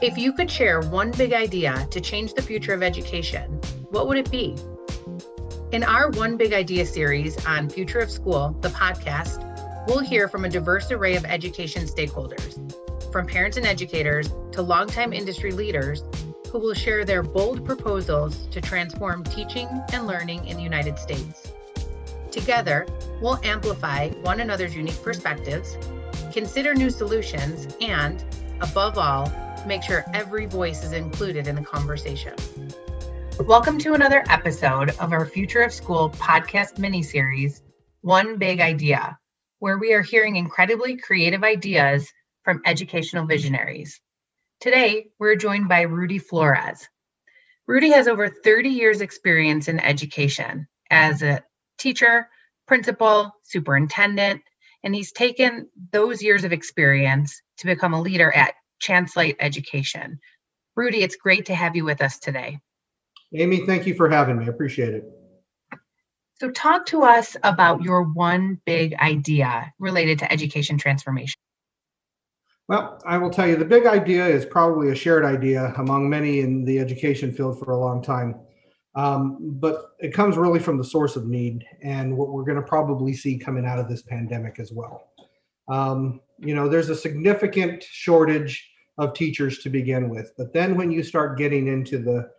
If you could share one big idea to change the future of education, what would it be? In our One Big Idea series on Future of School, the podcast, we'll hear from a diverse array of education stakeholders, from parents and educators to longtime industry leaders who will share their bold proposals to transform teaching and learning in the United States. Together, we'll amplify one another's unique perspectives, consider new solutions, and, above all, make sure every voice is included in the conversation. Welcome to another episode of our Future of School podcast mini series, One Big Idea, where we are hearing incredibly creative ideas from educational visionaries. Today, we're joined by Rudy Flores. Rudy has over 30 years' experience in education as a teacher, principal, superintendent, and he's taken those years of experience to become a leader at ChanceLight Education. Rudy, it's great to have you with us today. Amy, thank you for having me. I appreciate it. So, talk to us about your one big idea related to education transformation. Well, I will tell you the big idea is probably a shared idea among many in the education field for a long time. Um, but it comes really from the source of need and what we're going to probably see coming out of this pandemic as well. Um, you know, there's a significant shortage of teachers to begin with. But then when you start getting into the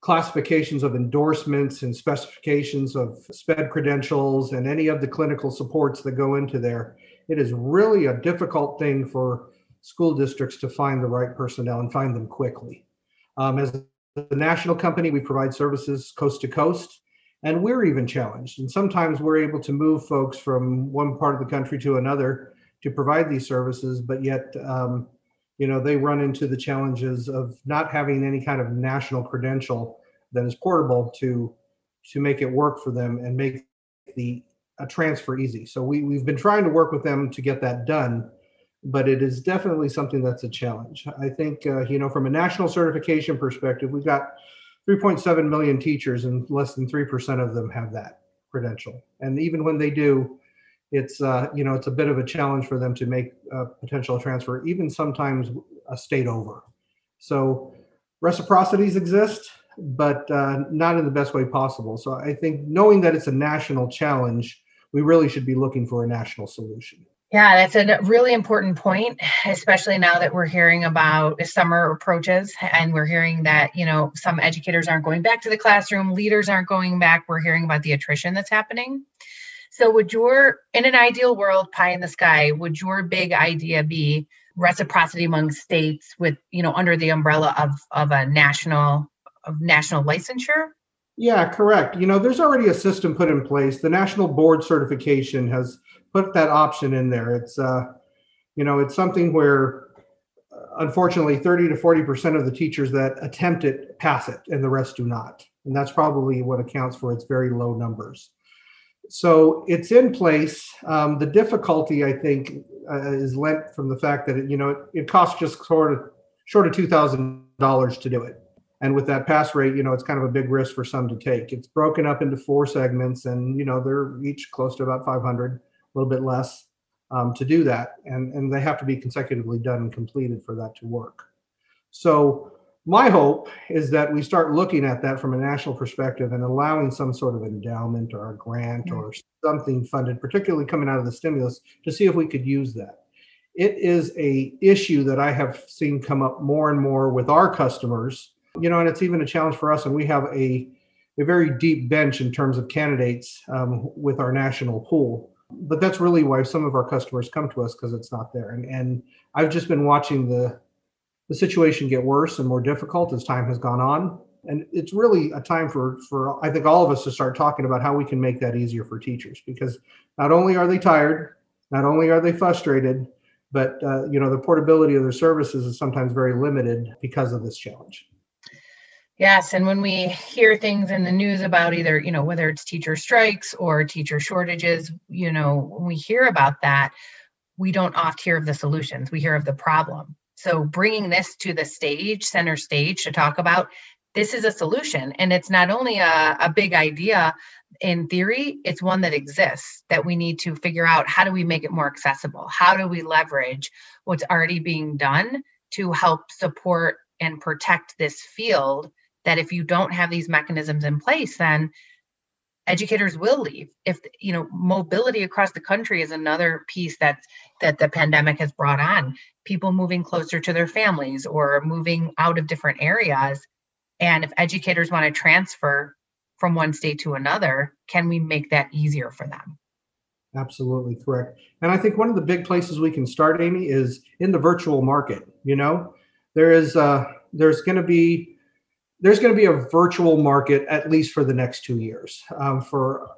classifications of endorsements and specifications of SPED credentials and any of the clinical supports that go into there, it is really a difficult thing for school districts to find the right personnel and find them quickly. Um, as the national company, we provide services coast to coast, and we're even challenged. And sometimes we're able to move folks from one part of the country to another to provide these services, but yet, um, you know, they run into the challenges of not having any kind of national credential that is portable to to make it work for them and make the a transfer easy. So we we've been trying to work with them to get that done, but it is definitely something that's a challenge. I think uh, you know from a national certification perspective, we've got 3.7 million teachers, and less than three percent of them have that credential. And even when they do, it's uh, you know it's a bit of a challenge for them to make a potential transfer, even sometimes a state over. So reciprocities exist, but uh, not in the best way possible. So I think knowing that it's a national challenge, we really should be looking for a national solution. Yeah, that's a really important point, especially now that we're hearing about summer approaches and we're hearing that, you know, some educators aren't going back to the classroom, leaders aren't going back. We're hearing about the attrition that's happening. So would your in an ideal world, pie in the sky, would your big idea be reciprocity among states with, you know, under the umbrella of of a national of national licensure? Yeah, correct. You know, there's already a system put in place. The National Board Certification has put that option in there. It's uh, you know, it's something where uh, unfortunately 30 to 40% of the teachers that attempt it pass it and the rest do not. And that's probably what accounts for its very low numbers so it's in place. Um, the difficulty, I think, uh, is lent from the fact that it, you know it, it costs just sort of short of two thousand dollars to do it, and with that pass rate, you know it's kind of a big risk for some to take. It's broken up into four segments, and you know they're each close to about five hundred, a little bit less um, to do that, and and they have to be consecutively done and completed for that to work. So my hope is that we start looking at that from a national perspective and allowing some sort of endowment or a grant or something funded particularly coming out of the stimulus to see if we could use that it is a issue that i have seen come up more and more with our customers you know and it's even a challenge for us and we have a a very deep bench in terms of candidates um, with our national pool but that's really why some of our customers come to us because it's not there and, and i've just been watching the the situation get worse and more difficult as time has gone on. And it's really a time for, for I think all of us to start talking about how we can make that easier for teachers because not only are they tired, not only are they frustrated, but uh, you know the portability of their services is sometimes very limited because of this challenge. Yes, and when we hear things in the news about either, you know, whether it's teacher strikes or teacher shortages, you know, when we hear about that, we don't oft hear of the solutions. We hear of the problem. So bringing this to the stage, center stage to talk about this is a solution. And it's not only a, a big idea in theory, it's one that exists that we need to figure out how do we make it more accessible? How do we leverage what's already being done to help support and protect this field that if you don't have these mechanisms in place then educators will leave. If you know mobility across the country is another piece that that the pandemic has brought on. People moving closer to their families or moving out of different areas. And if educators want to transfer from one state to another can we make that easier for them? Absolutely correct. And i think one of the big places we can start amy is in the virtual market you know? There is uh there's going to be there's going to be a virtual market at least for the next two years um, for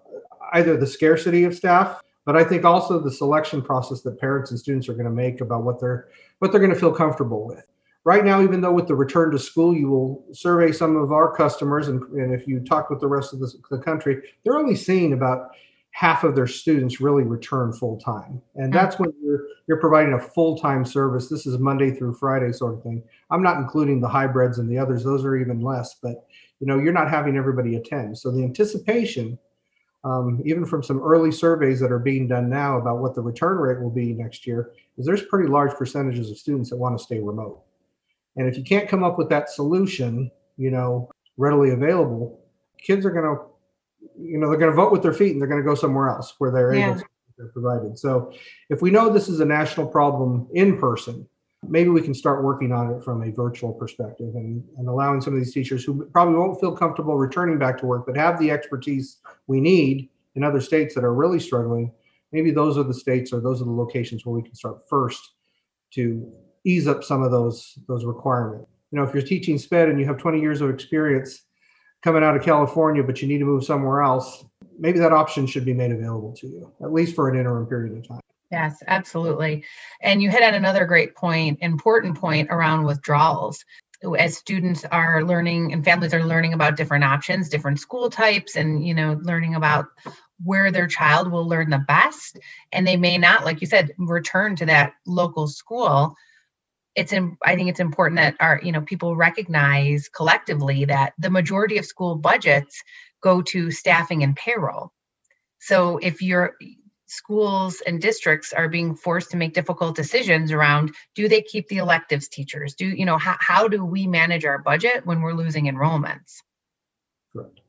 either the scarcity of staff but i think also the selection process that parents and students are going to make about what they're what they're going to feel comfortable with. Right now even though with the return to school you will survey some of our customers and, and if you talk with the rest of the, the country they're only seeing about half of their students really return full time and that's when you're you're providing a full time service. This is monday through friday sort of thing. I'm not including the hybrids and the others. Those are even less but you know you're not having everybody attend. So the anticipation um, even from some early surveys that are being done now about what the return rate will be next year is there's pretty large percentages of students that want to stay remote. And if you can't come up with that solution you know readily available kids are going to you know they're going to vote with their feet and they're going to go somewhere else where they're yeah. able to they're provided so if we know this is a national problem in person maybe we can start working on it from a virtual perspective and, and allowing some of these teachers who probably won't feel comfortable returning back to work but have the expertise we need in other states that are really struggling maybe those are the states or those are the locations where we can start first to ease up some of those those requirements you know if you're teaching sped and you have 20 years of experience coming out of California, but you need to move somewhere else, maybe that option should be made available to you, at least for an interim period of time. Yes, absolutely. And you hit on another great point, important point around withdrawals. As students are learning and families are learning about different options, different school types, and you know, learning about where their child will learn the best, and they may not, like you said, return to that local school it's in, i think it's important that our you know people recognize collectively that the majority of school budgets go to staffing and payroll. So if your schools and districts are being forced to make difficult decisions around do they keep the electives teachers? Do you know how, how do we manage our budget when we're losing enrollments? Correct.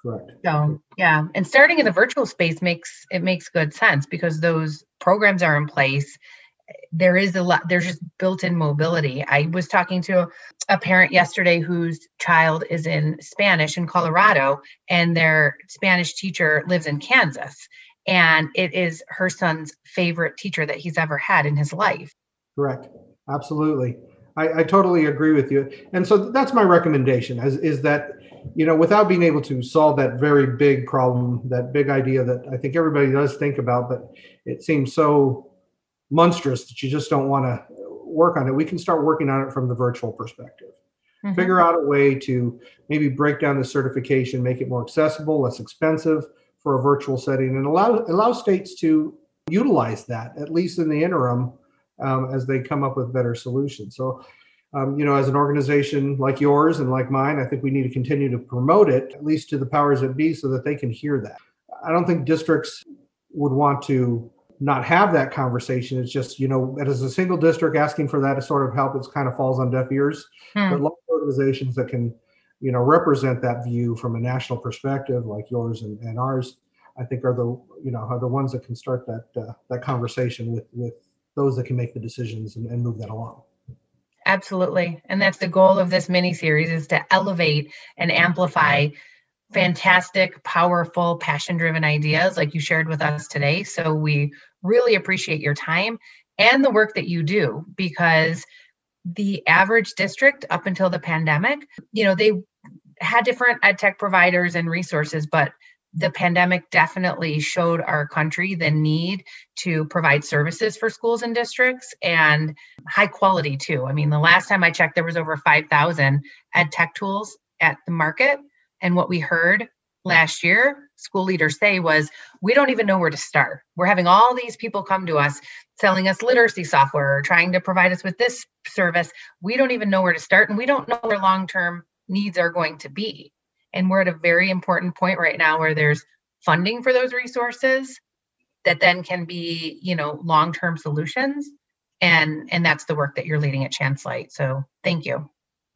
Correct. So yeah and starting in the virtual space makes it makes good sense because those programs are in place there is a lot there's just built-in mobility. I was talking to a parent yesterday whose child is in spanish in colorado and their spanish teacher lives in kansas and it is her son's favorite teacher that he's ever had in his life. Correct. Absolutely. I, I totally agree with you. And so that's my recommendation is, is that you know without being able to solve that very big problem that big idea that i think everybody does think about but it seems so monstrous that you just don't want to work on it, we can start working on it from the virtual perspective. Mm-hmm. Figure out a way to maybe break down the certification, make it more accessible, less expensive for a virtual setting, and allow allow states to utilize that at least in the interim um, as they come up with better solutions. So. Um, you know, as an organization like yours and like mine, I think we need to continue to promote it, at least to the powers that be, so that they can hear that. I don't think districts would want to not have that conversation. It's just, you know, as a single district asking for that to sort of help, it kind of falls on deaf ears. Hmm. But local organizations that can, you know, represent that view from a national perspective, like yours and, and ours, I think are the, you know, are the ones that can start that uh, that conversation with with those that can make the decisions and, and move that along. Absolutely, and that's the goal of this mini series is to elevate and amplify fantastic, powerful, passion driven ideas like you shared with us today. So we really appreciate your time and the work that you do because the average district up until the pandemic, you know, they had different ed tech providers and resources, but the pandemic definitely showed our country the need to provide services for schools and districts and high quality too. I mean, the last time I checked, there was over 5,000 ed tech tools at the market and what we heard last year, school leaders say was, we don't even know where to start. We're having all these people come to us selling us literacy software or trying to provide us with this service. We don't even know where to start and we don't know where long term needs are going to be. And we're at a very important point right now where there's funding for those resources that then can be, you know, long term solutions. and and that's the work that you're leading at ChanceLight. So thank you.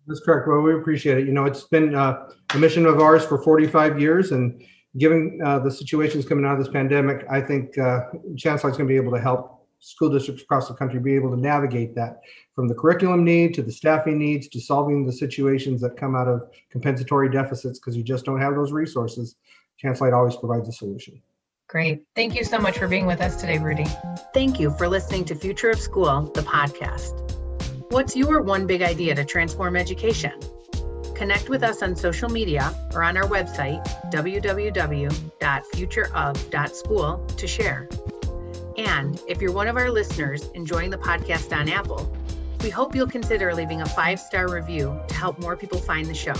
That's correct. Well, we appreciate it. You know, it's been uh, a mission of ours for 45 years, and given uh, the situations coming out of this pandemic, I think uh, ChanceLight's going to be able to help school districts across the country be able to navigate that from the curriculum need to the staffing needs to solving the situations that come out of compensatory deficits because you just don't have those resources. ChanceLight always provides a solution. Great. Thank you so much for being with us today, Rudy. Thank you for listening to Future of School, the podcast. What's your one big idea to transform education? Connect with us on social media or on our website, www.futureof.school, to share. And if you're one of our listeners enjoying the podcast on Apple, we hope you'll consider leaving a five star review to help more people find the show.